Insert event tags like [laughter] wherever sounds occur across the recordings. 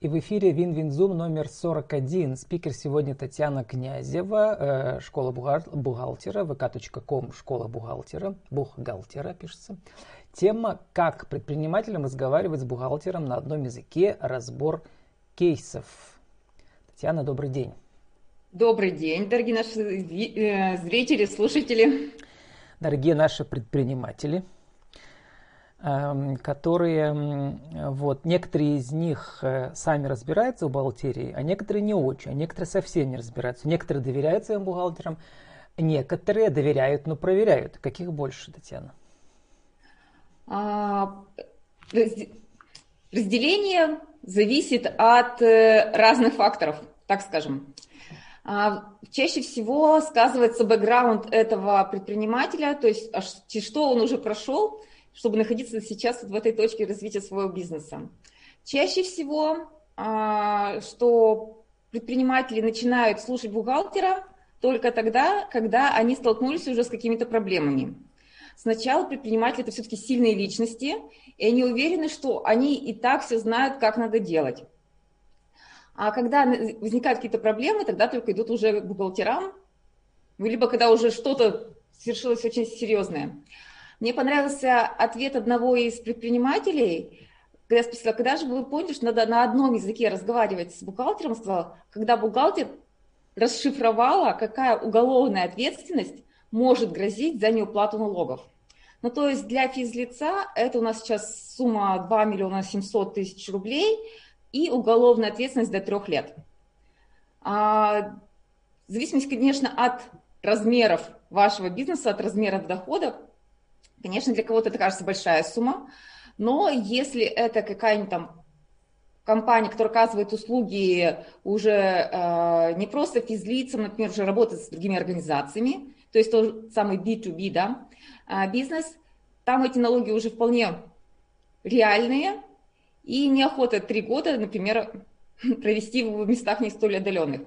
И в эфире Win-Win Zoom номер 41. Спикер сегодня Татьяна Князева, э, школа бухгалтера, vk.com, школа бухгалтера, бухгалтера пишется. Тема «Как предпринимателям разговаривать с бухгалтером на одном языке. Разбор кейсов». Татьяна, добрый день. Добрый день, дорогие наши э, зрители, слушатели. Дорогие наши предприниматели – которые, вот, некоторые из них э, сами разбираются в бухгалтерии, а некоторые не очень, а некоторые совсем не разбираются. Некоторые доверяют своим бухгалтерам, некоторые доверяют, но проверяют. Каких больше, Татьяна? А, разделение зависит от э, разных факторов, так скажем. А, чаще всего сказывается бэкграунд этого предпринимателя, то есть а что он уже прошел, чтобы находиться сейчас в этой точке развития своего бизнеса. Чаще всего, а, что предприниматели начинают слушать бухгалтера только тогда, когда они столкнулись уже с какими-то проблемами. Сначала предприниматели это все-таки сильные личности, и они уверены, что они и так все знают, как надо делать. А когда возникают какие-то проблемы, тогда только идут уже к бухгалтерам, либо когда уже что-то свершилось очень серьезное. Мне понравился ответ одного из предпринимателей, когда я спросила, когда же вы поняли, что надо на одном языке разговаривать с бухгалтером, сказал, когда бухгалтер расшифровала, какая уголовная ответственность может грозить за неуплату налогов. Ну, то есть для физлица это у нас сейчас сумма 2 миллиона 700 тысяч рублей и уголовная ответственность до трех лет. А, в зависимости, конечно, от размеров вашего бизнеса, от размеров доходов, Конечно, для кого-то это кажется большая сумма, но если это какая-нибудь там компания, которая оказывает услуги уже э, не просто физлицам, например, уже работает с другими организациями, то есть тот самый B2B да, э, бизнес, там эти налоги уже вполне реальные, и неохота три года, например, [laughs] провести в местах не столь отдаленных.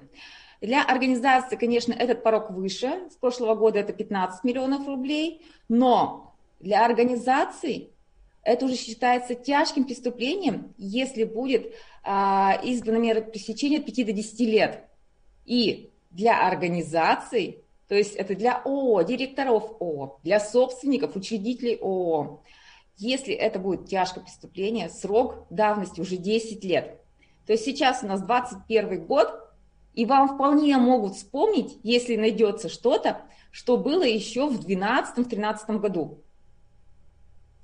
Для организации, конечно, этот порог выше. С прошлого года это 15 миллионов рублей, но для организаций это уже считается тяжким преступлением, если будет а, избрана мера пресечения от 5 до 10 лет. И для организаций, то есть это для ООО, директоров ООО, для собственников, учредителей ООО, если это будет тяжкое преступление, срок давности уже 10 лет. То есть сейчас у нас 21 год, и вам вполне могут вспомнить, если найдется что-то, что было еще в 2012-2013 году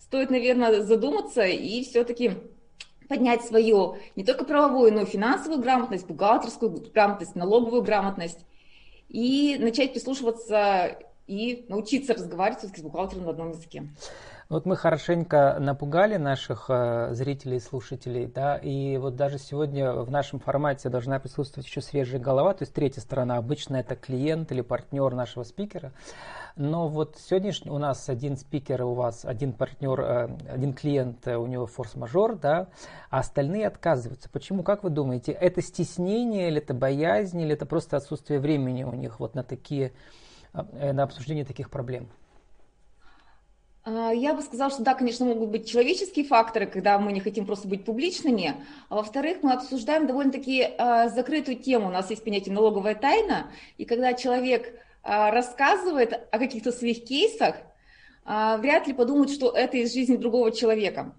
стоит, наверное, задуматься и все-таки поднять свою не только правовую, но и финансовую грамотность, бухгалтерскую грамотность, налоговую грамотность и начать прислушиваться и научиться разговаривать с бухгалтером на одном языке. Вот мы хорошенько напугали наших э, зрителей и слушателей, да, и вот даже сегодня в нашем формате должна присутствовать еще свежая голова, то есть третья сторона, обычно это клиент или партнер нашего спикера, но вот сегодня у нас один спикер, у вас один партнер, э, один клиент, э, у него форс-мажор, да, а остальные отказываются. Почему, как вы думаете, это стеснение или это боязнь, или это просто отсутствие времени у них вот на такие, на обсуждение таких проблем? А, я бы сказала, что да, конечно, могут быть человеческие факторы, когда мы не хотим просто быть публичными. А во-вторых, мы обсуждаем довольно-таки э, закрытую тему. У нас есть понятие налоговая тайна, и когда человек э, рассказывает о каких-то своих кейсах, вряд ли подумают, что это из жизни другого человека.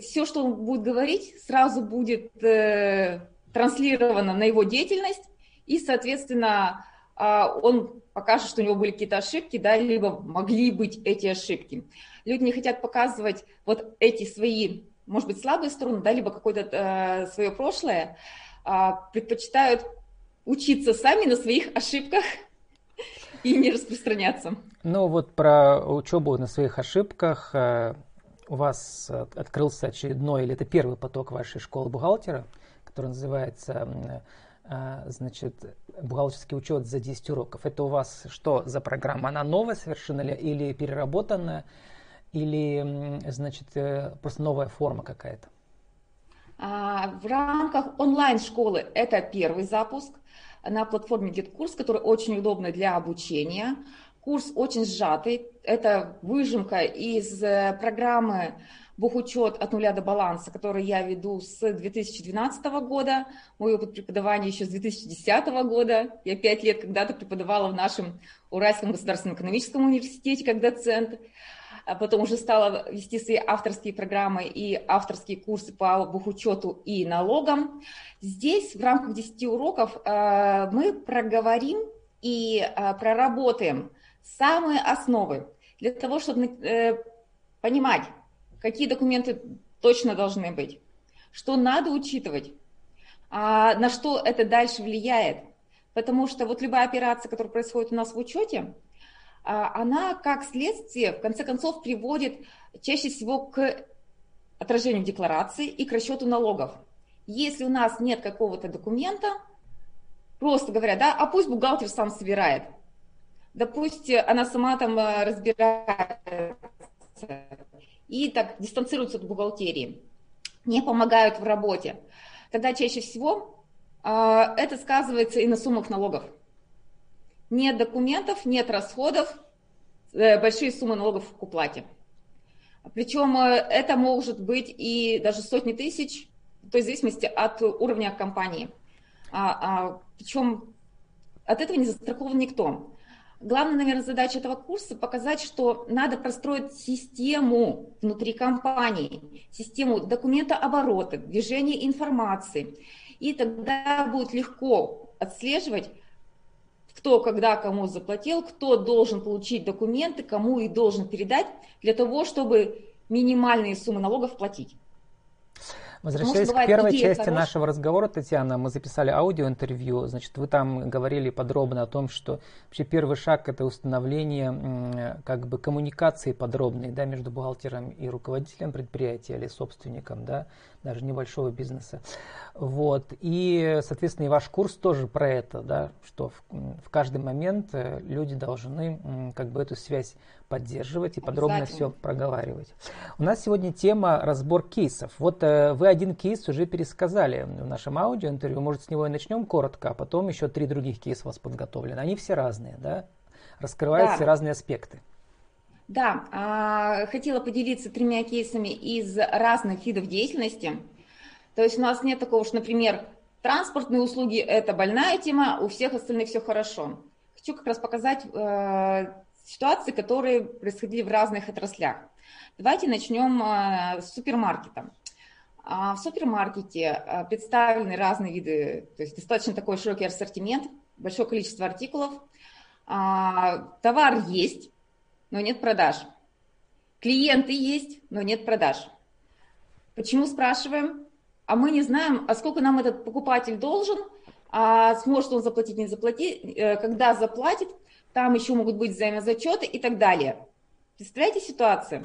Все, что он будет говорить, сразу будет э, транслировано на его деятельность, и, соответственно, он покажет, что у него были какие-то ошибки, да, либо могли быть эти ошибки. Люди не хотят показывать вот эти свои, может быть, слабые стороны, да, либо какое-то э, свое прошлое, э, предпочитают учиться сами на своих ошибках и не распространяться. Ну вот про учебу на своих ошибках э, у вас открылся очередной, или это первый поток вашей школы бухгалтера, который называется а, значит, бухгалтерский учет за 10 уроков. Это у вас что за программа? Она новая совершенно или переработанная, или, значит, э, просто новая форма какая-то? А, в рамках онлайн-школы это первый запуск. На платформе GetCourse, который очень удобный для обучения. Курс очень сжатый. Это выжимка из э, программы бухучет от нуля до баланса, который я веду с 2012 года. Мой опыт преподавания еще с 2010 года. Я пять лет когда-то преподавала в нашем Уральском государственном экономическом университете как доцент. А потом уже стала вести свои авторские программы и авторские курсы по бухучету и налогам. Здесь в рамках 10 уроков э, мы проговорим и э, проработаем самые основы для того, чтобы э, понимать, какие документы точно должны быть, что надо учитывать, а на что это дальше влияет. Потому что вот любая операция, которая происходит у нас в учете, а, она как следствие в конце концов приводит чаще всего к отражению декларации и к расчету налогов. Если у нас нет какого-то документа, просто говоря, да, а пусть бухгалтер сам собирает. Допустим, она сама там э, разбирается и так дистанцируются от бухгалтерии, не помогают в работе, тогда чаще всего э, это сказывается и на суммах налогов. Нет документов, нет расходов, э, большие суммы налогов к уплате. Причем э, это может быть и даже сотни тысяч, то есть в зависимости от уровня компании. А, а, причем от этого не застрахован никто. Главная, наверное, задача этого курса показать, что надо простроить систему внутри компании, систему документа оборота, движения информации. И тогда будет легко отслеживать, кто когда кому заплатил, кто должен получить документы, кому и должен передать, для того, чтобы минимальные суммы налогов платить. Возвращаясь к первой части хорошая. нашего разговора, Татьяна, мы записали аудиоинтервью, значит, вы там говорили подробно о том, что вообще первый шаг это установление как бы коммуникации подробной, да, между бухгалтером и руководителем предприятия или собственником, да, даже небольшого бизнеса. Вот. И, соответственно, и ваш курс тоже про это, да, что в, в каждый момент э, люди должны как бы эту связь поддерживать и подробно все проговаривать. У нас сегодня тема разбор кейсов. Вот э, вы один кейс уже пересказали в нашем аудиоинтервью, может с него и начнем коротко, а потом еще три других кейса у вас подготовлены. Они все разные, да? Раскрывают да. все разные аспекты. Да, а, хотела поделиться тремя кейсами из разных видов деятельности. То есть у нас нет такого, что, например, транспортные услуги – это больная тема, у всех остальных все хорошо. Хочу как раз показать э, ситуации, которые происходили в разных отраслях. Давайте начнем э, с супермаркета. А в супермаркете э, представлены разные виды, то есть достаточно такой широкий ассортимент, большое количество артикулов. А, товар есть, но нет продаж. Клиенты есть, но нет продаж. Почему спрашиваем? А мы не знаем, а сколько нам этот покупатель должен, а сможет он заплатить, не заплатить, э, когда заплатит, там еще могут быть взаимозачеты и так далее. Представляете ситуацию?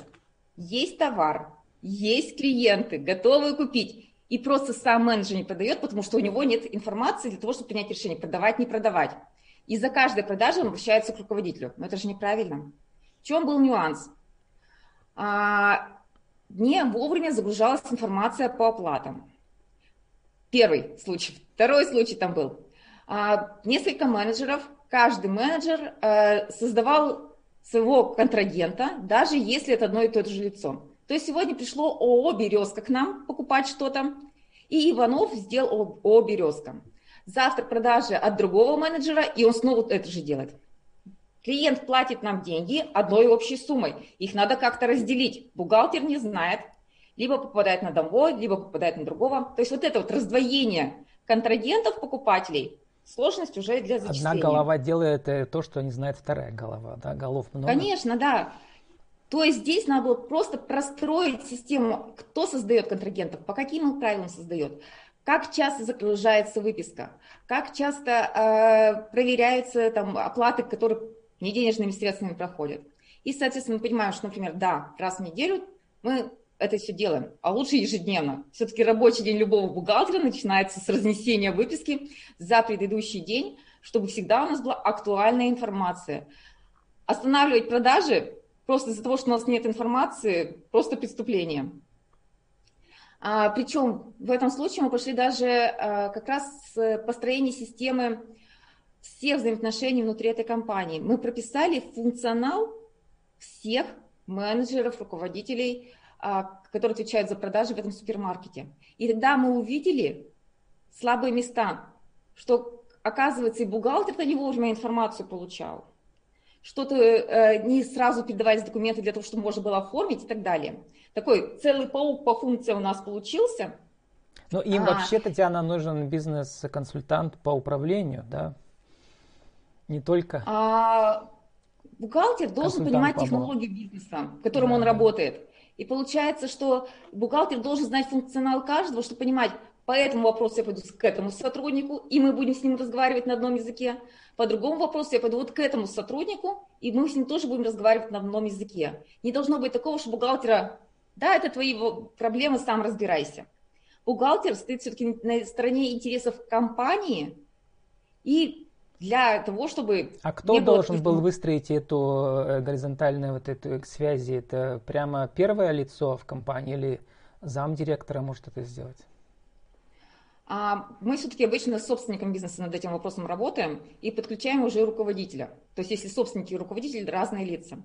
Есть товар, есть клиенты, готовые купить, и просто сам менеджер не продает, потому что у него нет информации для того, чтобы принять решение, продавать, не продавать. И за каждой продажей он обращается к руководителю. Но это же неправильно. В чем был нюанс? А, не вовремя загружалась информация по оплатам. Первый случай. Второй случай там был. А, несколько менеджеров каждый менеджер э, создавал своего контрагента, даже если это одно и то же лицо. То есть сегодня пришло ООО «Березка» к нам покупать что-то, и Иванов сделал ООО «Березка». Завтра продажи от другого менеджера, и он снова это же делает. Клиент платит нам деньги одной общей суммой. Их надо как-то разделить. Бухгалтер не знает. Либо попадает на одного, либо попадает на другого. То есть вот это вот раздвоение контрагентов, покупателей, сложность уже для зачисления. Одна голова делает э, то, что не знает вторая голова, да, голов много. Конечно, да. То есть здесь надо было просто простроить систему, кто создает контрагентов, по каким правилам создает, как часто загружается выписка, как часто э, проверяются там, оплаты, которые не денежными средствами проходят. И, соответственно, мы понимаем, что, например, да, раз в неделю мы это все делаем, а лучше ежедневно. Все-таки рабочий день любого бухгалтера начинается с разнесения выписки за предыдущий день, чтобы всегда у нас была актуальная информация. Останавливать продажи просто из-за того, что у нас нет информации, просто преступление. А, причем в этом случае мы пошли даже а, как раз с построения системы всех взаимоотношений внутри этой компании. Мы прописали функционал всех менеджеров, руководителей а, которые отвечают за продажи в этом супермаркете. И тогда мы увидели слабые места, что, оказывается, и бухгалтер-то не вовремя информацию получал, что-то э, не сразу передавались документы для того, чтобы можно было оформить и так далее. Такой целый паук по функции у нас получился. Ну, им а, вообще, Татьяна, нужен бизнес-консультант по управлению, да? Не только... А, бухгалтер должен понимать технологию бизнеса, в котором да, он да. работает. И получается, что бухгалтер должен знать функционал каждого, чтобы понимать, по этому вопросу я пойду к этому сотруднику, и мы будем с ним разговаривать на одном языке. По другому вопросу я пойду вот к этому сотруднику, и мы с ним тоже будем разговаривать на одном языке. Не должно быть такого, что бухгалтера, да, это твои проблемы, сам разбирайся. Бухгалтер стоит все-таки на стороне интересов компании, и для того, чтобы... А кто должен было... был выстроить эту э, горизонтальную вот эту связи? Это прямо первое лицо в компании или зам директора может это сделать? А мы все-таки обычно с собственником бизнеса над этим вопросом работаем и подключаем уже руководителя. То есть если собственники и руководитель разные лица.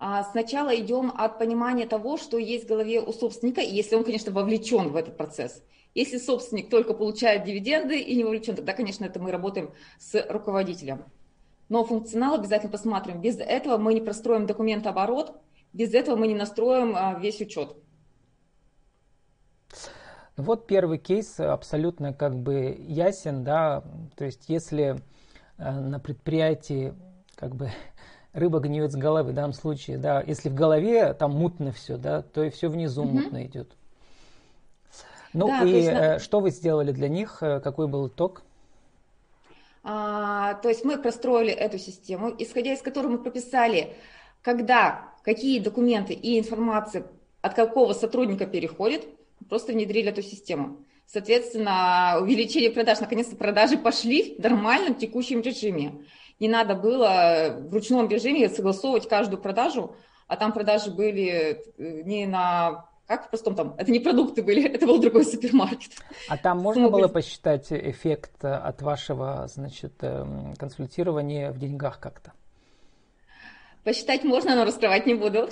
А сначала идем от понимания того, что есть в голове у собственника, если он, конечно, вовлечен в этот процесс. Если собственник только получает дивиденды и не вовлечен, тогда, конечно, это мы работаем с руководителем. Но функционал обязательно посмотрим. Без этого мы не простроим документооборот, без этого мы не настроим а, весь учет. Вот первый кейс абсолютно как бы ясен, да, то есть если э, на предприятии как бы [laughs] рыба гниет с головы в данном случае, да, если в голове там мутно все, да, то и все внизу угу. мутно идет. Ну да, и есть, э, что вы сделали для них? Э, какой был итог? А, то есть мы простроили эту систему, исходя из которой мы прописали, когда, какие документы и информация от какого сотрудника переходит, просто внедрили эту систему. Соответственно, увеличение продаж, наконец-то продажи пошли в нормальном текущем режиме. Не надо было в ручном режиме согласовывать каждую продажу, а там продажи были э, не на как в простом там, это не продукты были, [laughs] это был другой супермаркет. А там можно ну, было посчитать эффект от вашего, значит, эм, консультирования в деньгах как-то? Посчитать можно, но раскрывать не буду.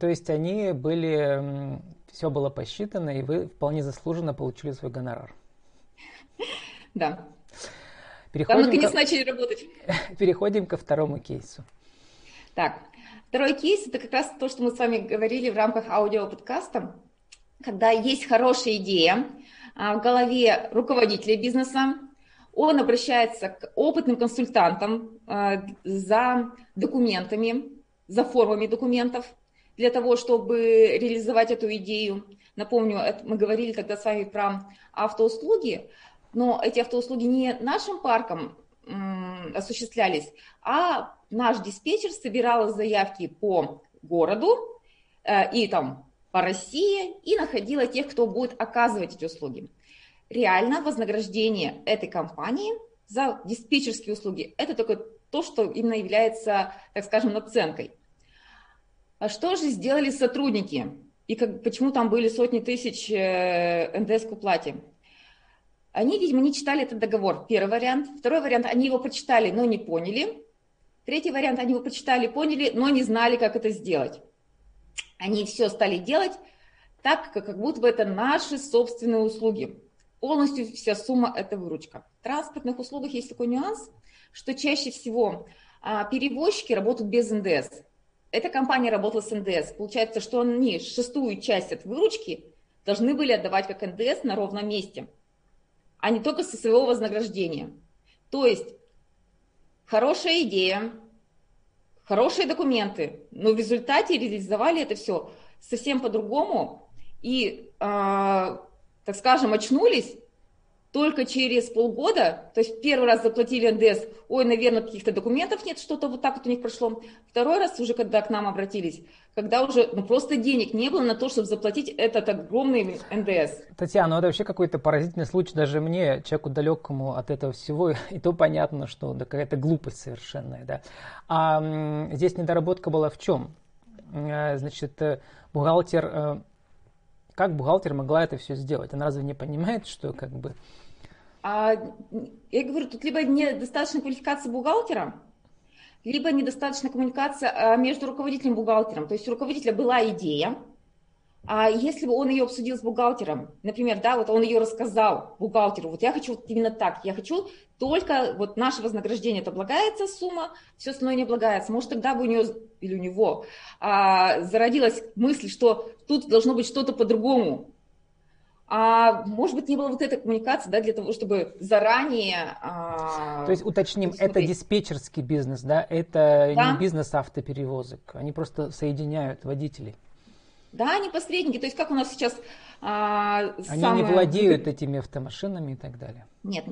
То есть они были, все было посчитано, и вы вполне заслуженно получили свой гонорар. Да. Переходим Там наконец ко... начали работать. [laughs] Переходим ко второму кейсу. Так, Второй кейс – это как раз то, что мы с вами говорили в рамках аудиоподкаста, когда есть хорошая идея а, в голове руководителя бизнеса, он обращается к опытным консультантам а, за документами, за формами документов для того, чтобы реализовать эту идею. Напомню, мы говорили тогда с вами про автоуслуги, но эти автоуслуги не нашим парком осуществлялись, а наш диспетчер собирал заявки по городу э, и там по России и находила тех, кто будет оказывать эти услуги. Реально вознаграждение этой компании за диспетчерские услуги – это только то, что именно является, так скажем, наценкой. А что же сделали сотрудники? И как, почему там были сотни тысяч э, НДС к уплате? Они, видимо, не читали этот договор. Первый вариант. Второй вариант, они его прочитали, но не поняли. Третий вариант, они его прочитали, поняли, но не знали, как это сделать. Они все стали делать так, как, как будто бы это наши собственные услуги. Полностью вся сумма – это выручка. В транспортных услугах есть такой нюанс, что чаще всего а, перевозчики работают без НДС. Эта компания работала с НДС. Получается, что они шестую часть от выручки должны были отдавать как НДС на ровном месте – а не только со своего вознаграждения. То есть хорошая идея, хорошие документы, но в результате реализовали это все совсем по-другому и, э, так скажем, очнулись только через полгода, то есть первый раз заплатили НДС, ой, наверное, каких-то документов нет, что-то вот так вот у них прошло. Второй раз уже, когда к нам обратились, когда уже ну, просто денег не было на то, чтобы заплатить этот огромный НДС. Татьяна, ну это вообще какой-то поразительный случай, даже мне, человеку далекому от этого всего, [laughs] и то понятно, что да, какая-то глупость совершенная. Да. А здесь недоработка была в чем? Э, значит, э, бухгалтер э, как бухгалтер могла это все сделать? Она разве не понимает, что как бы... А, я говорю, тут либо недостаточная квалификация бухгалтера, либо недостаточная коммуникация а, между руководителем и бухгалтером. То есть у руководителя была идея, А если бы он ее обсудил с бухгалтером, например, да, вот он ее рассказал бухгалтеру, вот я хочу вот именно так, я хочу только вот наше вознаграждение, это облагается сумма, все остальное не облагается. Может, тогда бы у нее или у него а, зародилась мысль, что тут должно быть что-то по-другому. А может быть, не было вот этой коммуникации, да, для того, чтобы заранее... А, То есть, уточним, это диспетчерский бизнес, да? Это да? не бизнес автоперевозок. Они просто соединяют водителей. Да, они посредники. То есть как у нас сейчас... А, они самое... не владеют этими автомашинами и так далее. Нет,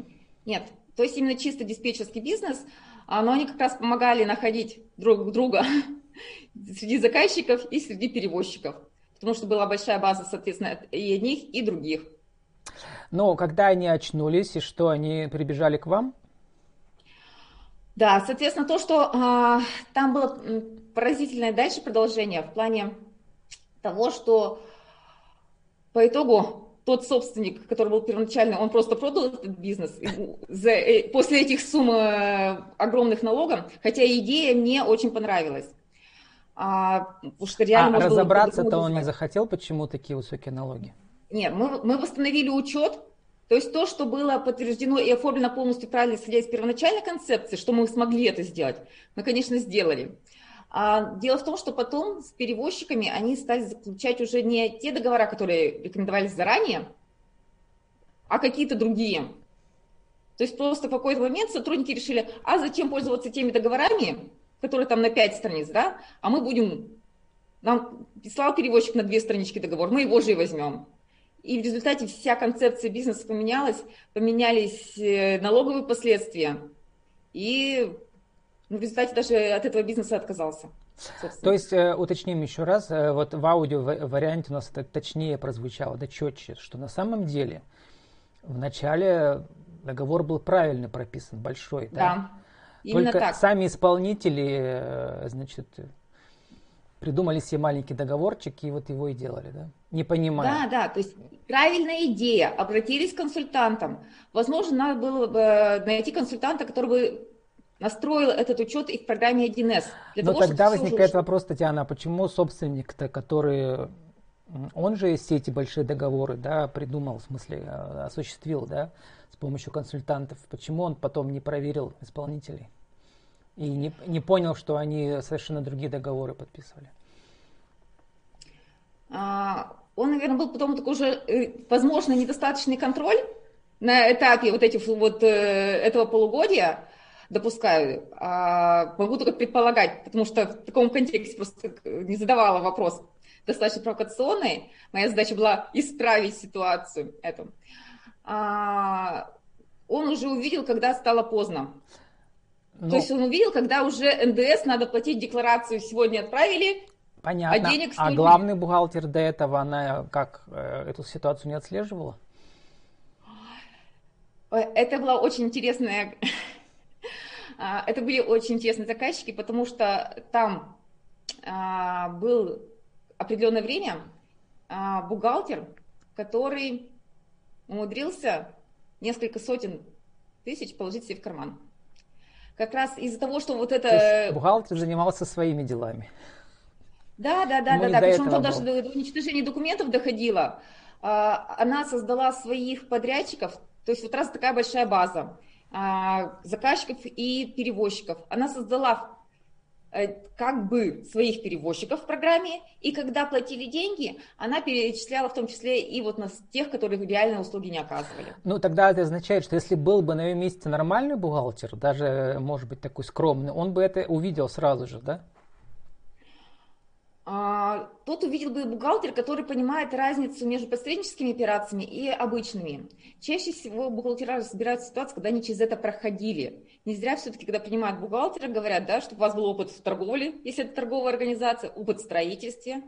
нет. То есть именно чисто диспетчерский бизнес, а, но они как раз помогали находить друг друга [laughs] среди заказчиков и среди перевозчиков. Потому что была большая база, соответственно, и одних, и других. Но когда они очнулись, и что, они прибежали к вам? Да, соответственно, то, что а, там было поразительное дальше продолжение в плане того, что по итогу тот собственник, который был первоначально, он просто продал этот бизнес за, э, после этих сумм э, огромных налогов, хотя идея мне очень понравилась. А, что реально а разобраться-то он не захотел, почему такие высокие налоги? Нет, мы, мы восстановили учет, то есть то, что было подтверждено и оформлено полностью правильно, исходя из первоначальной концепции, что мы смогли это сделать, мы, конечно, сделали. А дело в том, что потом с перевозчиками они стали заключать уже не те договора, которые рекомендовались заранее, а какие-то другие. То есть просто в какой-то момент сотрудники решили, а зачем пользоваться теми договорами, которые там на 5 страниц, да, а мы будем, нам прислал перевозчик на две странички договор, мы его же и возьмем. И в результате вся концепция бизнеса поменялась, поменялись э, налоговые последствия, и в результате даже от этого бизнеса отказался. Собственно. То есть, э, уточним еще раз, э, вот в аудио варианте у нас это точнее прозвучало, да четче, что на самом деле в начале договор был правильно прописан, большой. Да, да именно Только так. сами исполнители, э, значит, придумали себе маленький договорчик и вот его и делали, да? Не понимаю. Да, да, то есть правильная идея, обратились к консультантам. Возможно, надо было бы найти консультанта, который бы настроил этот учет и в программе 1С. Но того, тогда возникает уже... вопрос, Татьяна, а почему собственник-то, который, он же все эти большие договоры, да, придумал, в смысле, а, осуществил, да, с помощью консультантов, почему он потом не проверил исполнителей и не, не понял, что они совершенно другие договоры подписывали? А, он, наверное, был потом такой уже, э, возможно, недостаточный контроль на этапе вот этих вот э, этого полугодия, допускаю. А могу только предполагать, потому что в таком контексте просто не задавала вопрос достаточно провокационный. Моя задача была исправить ситуацию эту. А, он уже увидел, когда стало поздно. Но... То есть он увидел, когда уже НДС надо платить декларацию сегодня отправили, Понятно. А, денег а главный бухгалтер до этого, она как э, эту ситуацию не отслеживала? Это была очень интересная а, это были очень интересные заказчики, потому что там а, был определенное время а, бухгалтер, который умудрился несколько сотен тысяч положить себе в карман. Как раз из-за того, что вот это... То есть бухгалтер занимался своими делами. Да, да, да, да, да. Причем там даже до уничтожения документов доходило. Она создала своих подрядчиков, то есть вот раз такая большая база. А, заказчиков и перевозчиков. Она создала э, как бы своих перевозчиков в программе, и когда платили деньги, она перечисляла в том числе и вот на тех, которые реальные услуги не оказывали. Ну, тогда это означает, что если был бы на ее месте нормальный бухгалтер, даже, может быть, такой скромный, он бы это увидел сразу же, да? А, тот увидел бы бухгалтер, который понимает разницу между посредническими операциями и обычными. Чаще всего бухгалтера разбирают ситуацию, когда они через это проходили. Не зря все-таки, когда принимают бухгалтера, говорят, да, чтобы у вас был опыт в торговле, если это торговая организация, опыт в строительстве.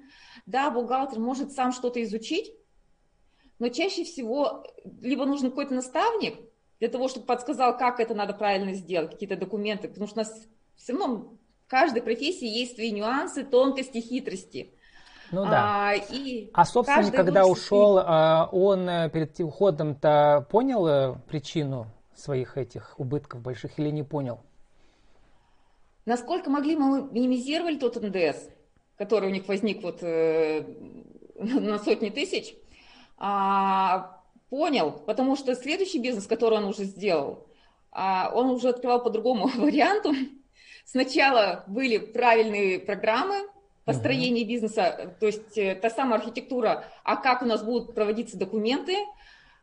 Да, бухгалтер может сам что-то изучить, но чаще всего либо нужен какой-то наставник для того, чтобы подсказал, как это надо правильно сделать, какие-то документы, потому что у нас все равно каждой профессии есть свои нюансы, тонкости, хитрости. Ну да. А, и а собственно, когда ушел, а, он э, перед уходом-то понял э, причину своих этих убытков больших или не понял? Насколько могли, мы минимизировали тот НДС, который у них возник вот э, [laughs] на сотни тысяч, а, понял, потому что следующий бизнес, который он уже сделал, а, он уже открывал по другому [laughs] варианту. Сначала были правильные программы построения uh-huh. бизнеса, то есть э, та самая архитектура, а как у нас будут проводиться документы,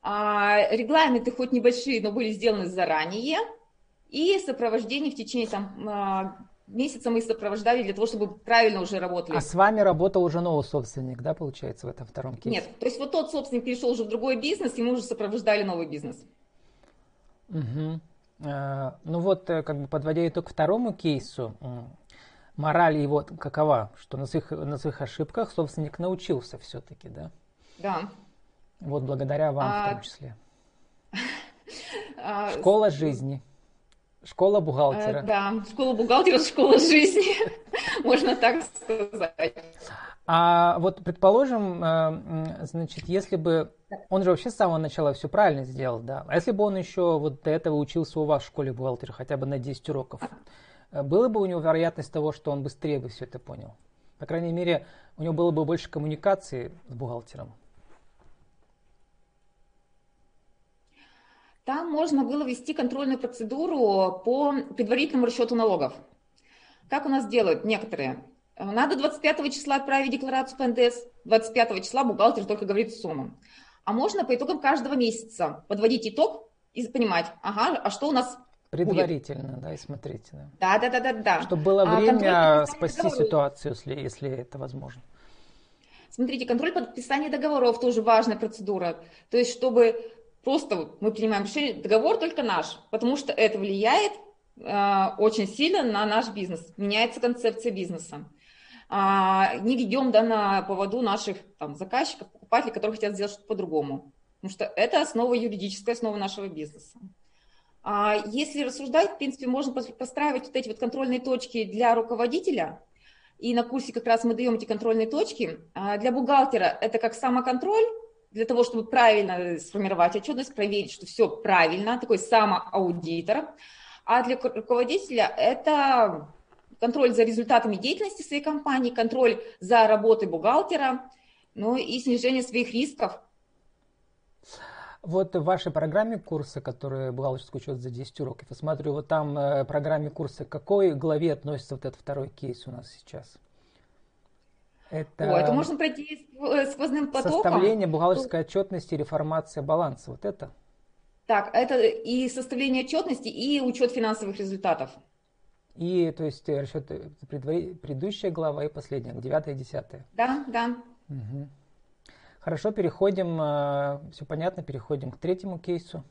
а, регламенты хоть небольшие, но были сделаны заранее, и сопровождение в течение там, а, месяца мы сопровождали для того, чтобы правильно уже работали. А с вами работал уже новый собственник, да, получается, в этом втором кейсе? Нет, то есть вот тот собственник перешел уже в другой бизнес, и мы уже сопровождали новый бизнес. Угу. Ну вот, э, как бы подводя итог второму кейсу, мораль его какова? Что на своих, на своих ошибках собственник научился все-таки, да? Да. Вот благодаря вам а... в том числе. [laughs] А, Школа жизни. Школа бухгалтера. Э, да, школа бухгалтера, школа жизни, [laughs] можно так сказать. А вот предположим, э, значит, если бы он же вообще с самого начала все правильно сделал, да. А если бы он еще вот до этого учился у вас в школе бухгалтера хотя бы на 10 уроков, э, было бы у него вероятность того, что он быстрее бы все это понял? По крайней мере, у него было бы больше коммуникации с бухгалтером. Там можно было вести контрольную процедуру по предварительному расчету налогов. Как у нас делают некоторые? Надо 25 числа отправить декларацию по НДС, 25 числа бухгалтер только говорит сумму. А можно по итогам каждого месяца подводить итог и понимать, ага, а что у нас Предварительно, будет? да, и смотрите. Да, да, да, да, да. Чтобы было а время спасти договоров. ситуацию, если, если это возможно. Смотрите, контроль подписания договоров тоже важная процедура. То есть, чтобы Просто мы принимаем решение, договор только наш, потому что это влияет э, очень сильно на наш бизнес, меняется концепция бизнеса. А, не ведем да, на поводу наших там, заказчиков, покупателей, которые хотят сделать что-то по-другому. Потому что это основа, юридическая основа нашего бизнеса. А, если рассуждать, в принципе, можно постраивать вот эти вот контрольные точки для руководителя. И на курсе как раз мы даем эти контрольные точки. А для бухгалтера это как самоконтроль, для того, чтобы правильно сформировать отчетность, проверить, что все правильно, такой самоаудитор. А для руководителя это контроль за результатами деятельности своей компании, контроль за работой бухгалтера, ну и снижение своих рисков. Вот в вашей программе курса, которая бухгалтерский учет за 10 уроков, я смотрю, вот там в э, программе курса, к какой главе относится вот этот второй кейс у нас сейчас? Это, О, это можно пройти э, сквозным потоком. Составление бухгалтерской отчетности, реформация баланса. Вот это? Так, это и составление отчетности, и учет финансовых результатов. И, то есть, э, расчет, э, предыдущая глава и последняя, девятая и десятая. Да, да. Угу. Хорошо, переходим, все понятно, переходим к третьему кейсу.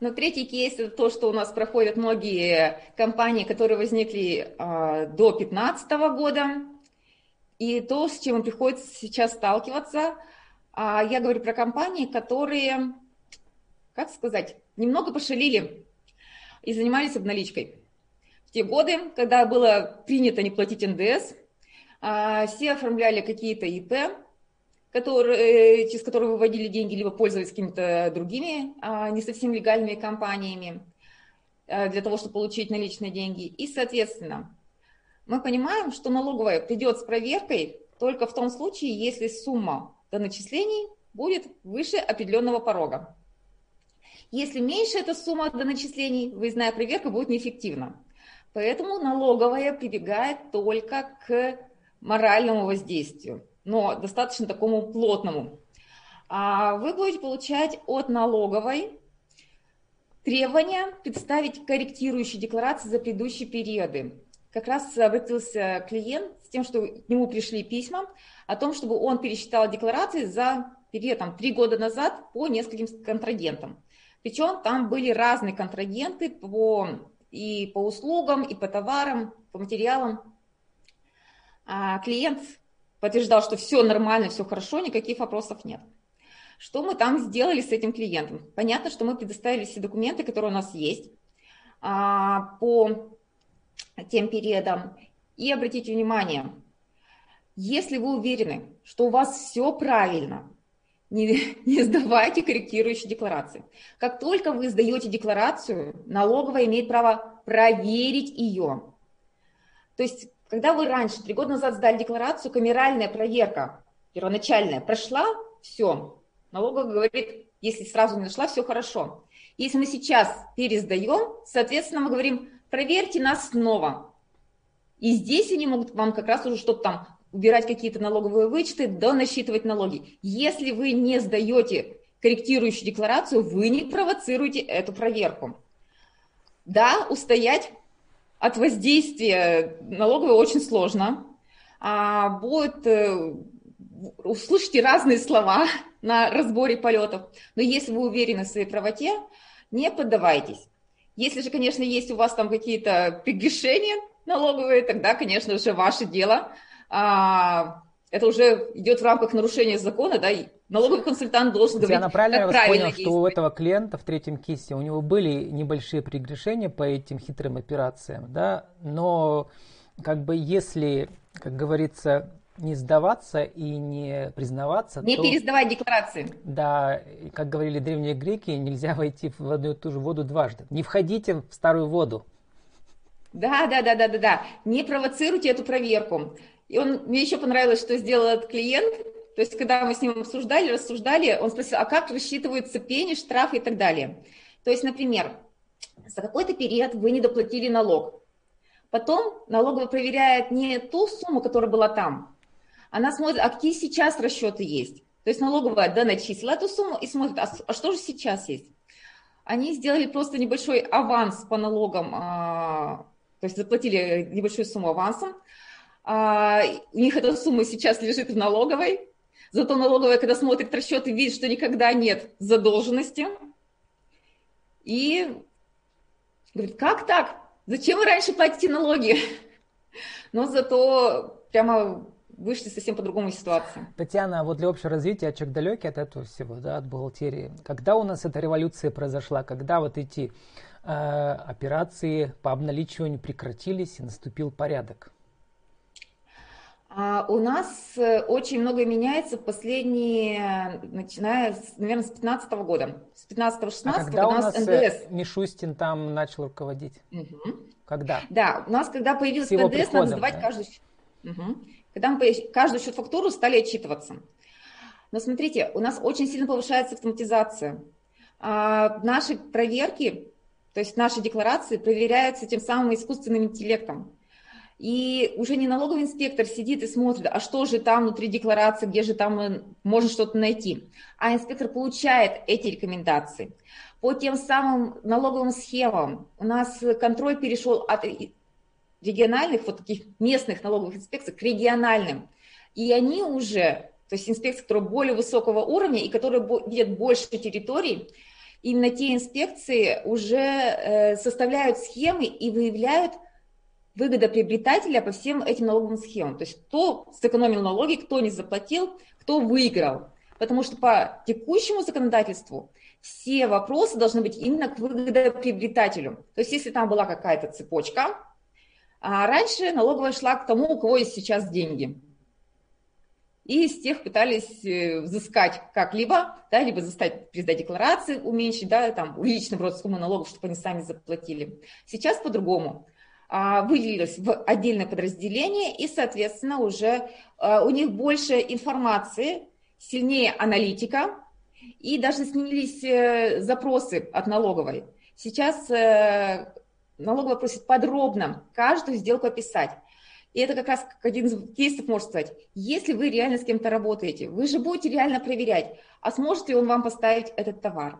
Но третий кейс это то, что у нас проходят многие компании, которые возникли э, до 2015 года. И то, с чем им приходится сейчас сталкиваться, а, я говорю про компании, которые, как сказать, немного пошалили и занимались обналичкой. В те годы, когда было принято не платить НДС, а, все оформляли какие-то ИП, которые, через которые выводили деньги, либо пользовались какими-то другими а, не совсем легальными компаниями для того, чтобы получить наличные деньги. И, соответственно, мы понимаем, что налоговая придет с проверкой только в том случае, если сумма до начислений будет выше определенного порога. Если меньше эта сумма до начислений, выездная проверка будет неэффективна. Поэтому налоговая прибегает только к моральному воздействию, но достаточно такому плотному. А вы будете получать от налоговой требования представить корректирующие декларации за предыдущие периоды как раз обратился клиент с тем, что к нему пришли письма о том, чтобы он пересчитал декларации за период там, три года назад по нескольким контрагентам. Причем там были разные контрагенты по, и по услугам, и по товарам, по материалам. А клиент подтверждал, что все нормально, все хорошо, никаких вопросов нет. Что мы там сделали с этим клиентом? Понятно, что мы предоставили все документы, которые у нас есть а, по тем периодом. И обратите внимание, если вы уверены, что у вас все правильно, не, [laughs] не сдавайте корректирующие декларации. Как только вы сдаете декларацию, налоговая имеет право проверить ее. То есть, когда вы раньше, три года назад сдали декларацию, камеральная проверка первоначальная прошла, все. Налоговая говорит, если сразу не нашла, все хорошо. Если мы сейчас пересдаем, соответственно, мы говорим, проверьте нас снова. И здесь они могут вам как раз уже что-то там убирать какие-то налоговые вычеты, да насчитывать налоги. Если вы не сдаете корректирующую декларацию, вы не провоцируете эту проверку. Да, устоять от воздействия налоговой очень сложно. А, будет, э, услышите разные слова [laughs] на разборе полетов, но если вы уверены в своей правоте, не поддавайтесь. Если же, конечно, есть у вас там какие-то прегрешения налоговые, тогда, конечно, уже ваше дело. А, это уже идет в рамках нарушения закона, да, налоговый консультант должен говорить, Я правильно как правильно понял, что у этого клиента в третьем кейсе у него были небольшие прегрешения по этим хитрым операциям, да, но как бы если, как говорится, не сдаваться и не признаваться. Не то, пересдавать декларации. Да, как говорили древние греки, нельзя войти в одну и ту же воду дважды. Не входите в старую воду. Да, да, да, да, да, да. Не провоцируйте эту проверку. И он, мне еще понравилось, что сделал этот клиент. То есть, когда мы с ним обсуждали, рассуждали, он спросил, а как рассчитываются пени, штрафы и так далее. То есть, например, за какой-то период вы не доплатили налог. Потом налоговая проверяет не ту сумму, которая была там, она смотрит, а какие сейчас расчеты есть. То есть налоговая да, начислила эту сумму и смотрит, а, а что же сейчас есть. Они сделали просто небольшой аванс по налогам, а, то есть заплатили небольшую сумму авансом. А, у них эта сумма сейчас лежит в налоговой. Зато налоговая, когда смотрит расчеты, видит, что никогда нет задолженности. И говорит, как так? Зачем вы раньше платите налоги? [laughs] Но зато прямо вышли совсем по другому ситуации. Татьяна, а вот для общего развития, человек далекий от этого всего, да, от бухгалтерии. Когда у нас эта революция произошла, когда вот эти э, операции по обналичиванию прекратились и наступил порядок? А у нас э, очень много меняется в последние, начиная, с, наверное, с 15 года. С 15-16 а когда у нас, НДС. Э, Мишустин там начал руководить? Угу. Когда? Да, у нас, когда появился НДС, приходом, надо сдавать да? каждый... Угу когда мы каждую счет-фактуру стали отчитываться. Но смотрите, у нас очень сильно повышается автоматизация. А наши проверки, то есть наши декларации проверяются тем самым искусственным интеллектом. И уже не налоговый инспектор сидит и смотрит, а что же там внутри декларации, где же там можно что-то найти. А инспектор получает эти рекомендации. По тем самым налоговым схемам у нас контроль перешел от региональных, вот таких местных налоговых инспекций к региональным. И они уже, то есть инспекции, которые более высокого уровня и которые видят больше территорий, именно те инспекции уже э, составляют схемы и выявляют выгодоприобретателя по всем этим налоговым схемам. То есть кто сэкономил налоги, кто не заплатил, кто выиграл. Потому что по текущему законодательству все вопросы должны быть именно к выгодоприобретателю. То есть если там была какая-то цепочка, а раньше налоговая шла к тому, у кого есть сейчас деньги. И из тех пытались э, взыскать как-либо, да, либо заставить пересдать декларации, уменьшить, да, там, увеличить, наоборот, сумму налогов, чтобы они сами заплатили. Сейчас по-другому. А, выделилось в отдельное подразделение, и, соответственно, уже а, у них больше информации, сильнее аналитика, и даже снялись э, запросы от налоговой. Сейчас э, налоговая просит подробно каждую сделку описать. И это как раз один из кейсов, можно сказать. Если вы реально с кем-то работаете, вы же будете реально проверять, а сможет ли он вам поставить этот товар.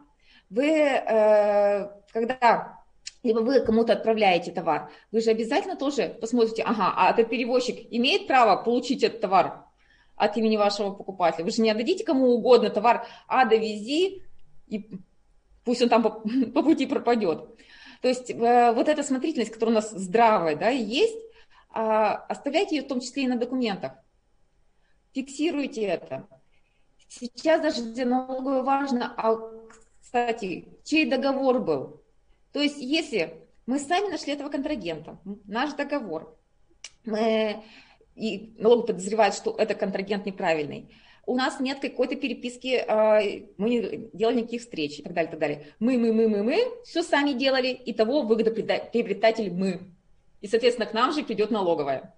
Вы, э, когда либо вы кому-то отправляете товар, вы же обязательно тоже посмотрите, ага, а этот перевозчик имеет право получить этот товар от имени вашего покупателя. Вы же не отдадите кому угодно товар, а довези, и пусть он там по, [laughs] по пути пропадет. То есть э, вот эта смотрительность, которая у нас здравая, да, есть, а, оставляйте ее в том числе и на документах. Фиксируйте это. Сейчас даже для налоговой важно, а, кстати, чей договор был. То есть если мы сами нашли этого контрагента, наш договор, мы, и налог подозревает, что это контрагент неправильный, у нас нет какой-то переписки, а, мы не делали никаких встреч и так далее, и так далее. Мы, мы, мы, мы, мы, все сами делали, и того выгодоприобретатель мы. И, соответственно, к нам же придет налоговая.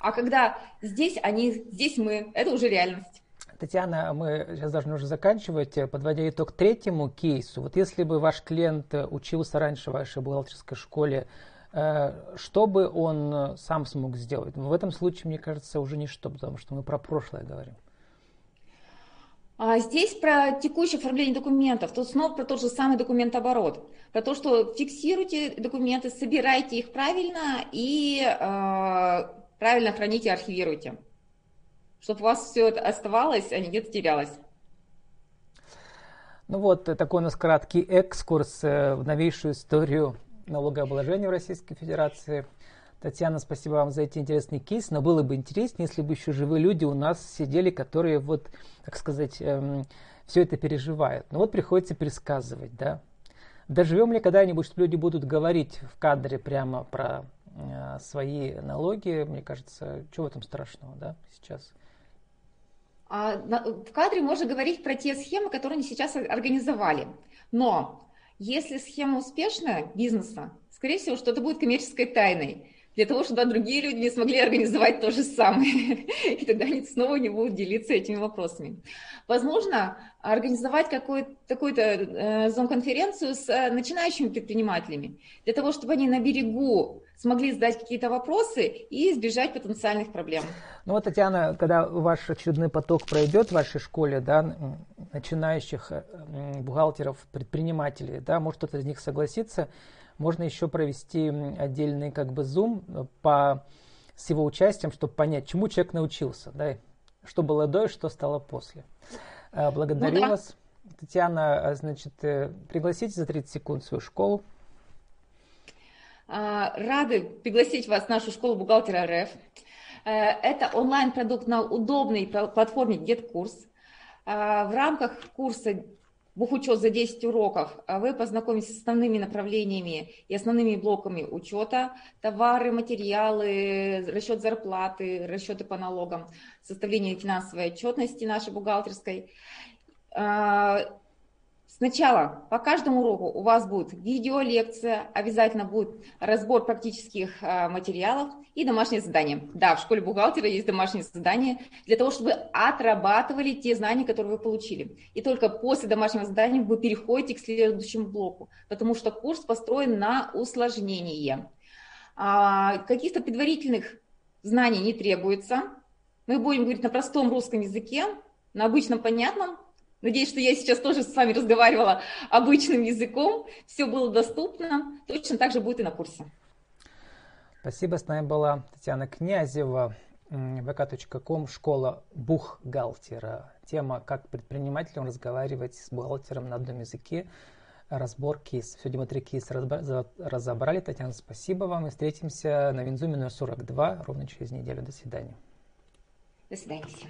А когда здесь они, здесь мы, это уже реальность. Татьяна, мы сейчас должны уже заканчивать, подводя итог третьему кейсу. Вот если бы ваш клиент учился раньше в вашей бухгалтерской школе, э, что бы он сам смог сделать? В этом случае, мне кажется, уже ничто, потому что мы про прошлое говорим. А здесь про текущее оформление документов, тут снова про тот же самый документооборот, про то, что фиксируйте документы, собирайте их правильно и э, правильно храните архивируйте, чтобы у вас все это оставалось, а не где-то терялось. Ну вот, такой у нас краткий экскурс э, в новейшую историю налогообложения в Российской Федерации – Татьяна, спасибо вам за эти интересные кейсы, но было бы интереснее, если бы еще живые люди у нас сидели, которые вот, так сказать, эм, все это переживают. Но вот приходится пересказывать, да. Доживем ли когда-нибудь, что люди будут говорить в кадре прямо про э, свои налоги, мне кажется, что в этом страшного, да, сейчас? А, в кадре можно говорить про те схемы, которые они сейчас организовали. Но если схема успешная бизнеса, скорее всего, что это будет коммерческой тайной для того, чтобы другие люди не смогли организовать то же самое. [laughs] И тогда они снова не будут делиться этими вопросами. Возможно, организовать какую-то э, зон-конференцию с э, начинающими предпринимателями, для того, чтобы они на берегу смогли задать какие-то вопросы и избежать потенциальных проблем. Ну вот, Татьяна, когда ваш очередной поток пройдет в вашей школе, да, начинающих э, бухгалтеров, предпринимателей, да, может кто-то из них согласится, можно еще провести отдельный как бы зум э, по, с его участием, чтобы понять, чему человек научился, да, что было до и что стало после. Э, благодарю ну, да. вас. Татьяна, а, значит, пригласите за 30 секунд свою школу. А, рады пригласить вас в нашу школу бухгалтера РФ. Это онлайн-продукт на удобной платформе GetCourse. В рамках курса Бухучет за 10 уроков а вы познакомитесь с основными направлениями и основными блоками учета, товары, материалы, расчет зарплаты, расчеты по налогам, составление финансовой отчетности нашей бухгалтерской. Сначала по каждому уроку у вас будет видеолекция, обязательно будет разбор практических а, материалов и домашнее задание. Да, в школе бухгалтера есть домашнее задание для того, чтобы отрабатывали те знания, которые вы получили. И только после домашнего задания вы переходите к следующему блоку, потому что курс построен на усложнение. А, каких-то предварительных знаний не требуется. Мы будем говорить на простом русском языке, на обычном понятном, Надеюсь, что я сейчас тоже с вами разговаривала обычным языком, все было доступно, точно так же будет и на курсе. Спасибо, с нами была Татьяна Князева, vk.com, школа бухгалтера. Тема «Как предпринимателям разговаривать с бухгалтером на одном языке». Разбор кейс. Сегодня мы три кейса разобрали. Татьяна, спасибо вам. И встретимся на Винзуме номер 42 ровно через неделю. До свидания. До свидания всем.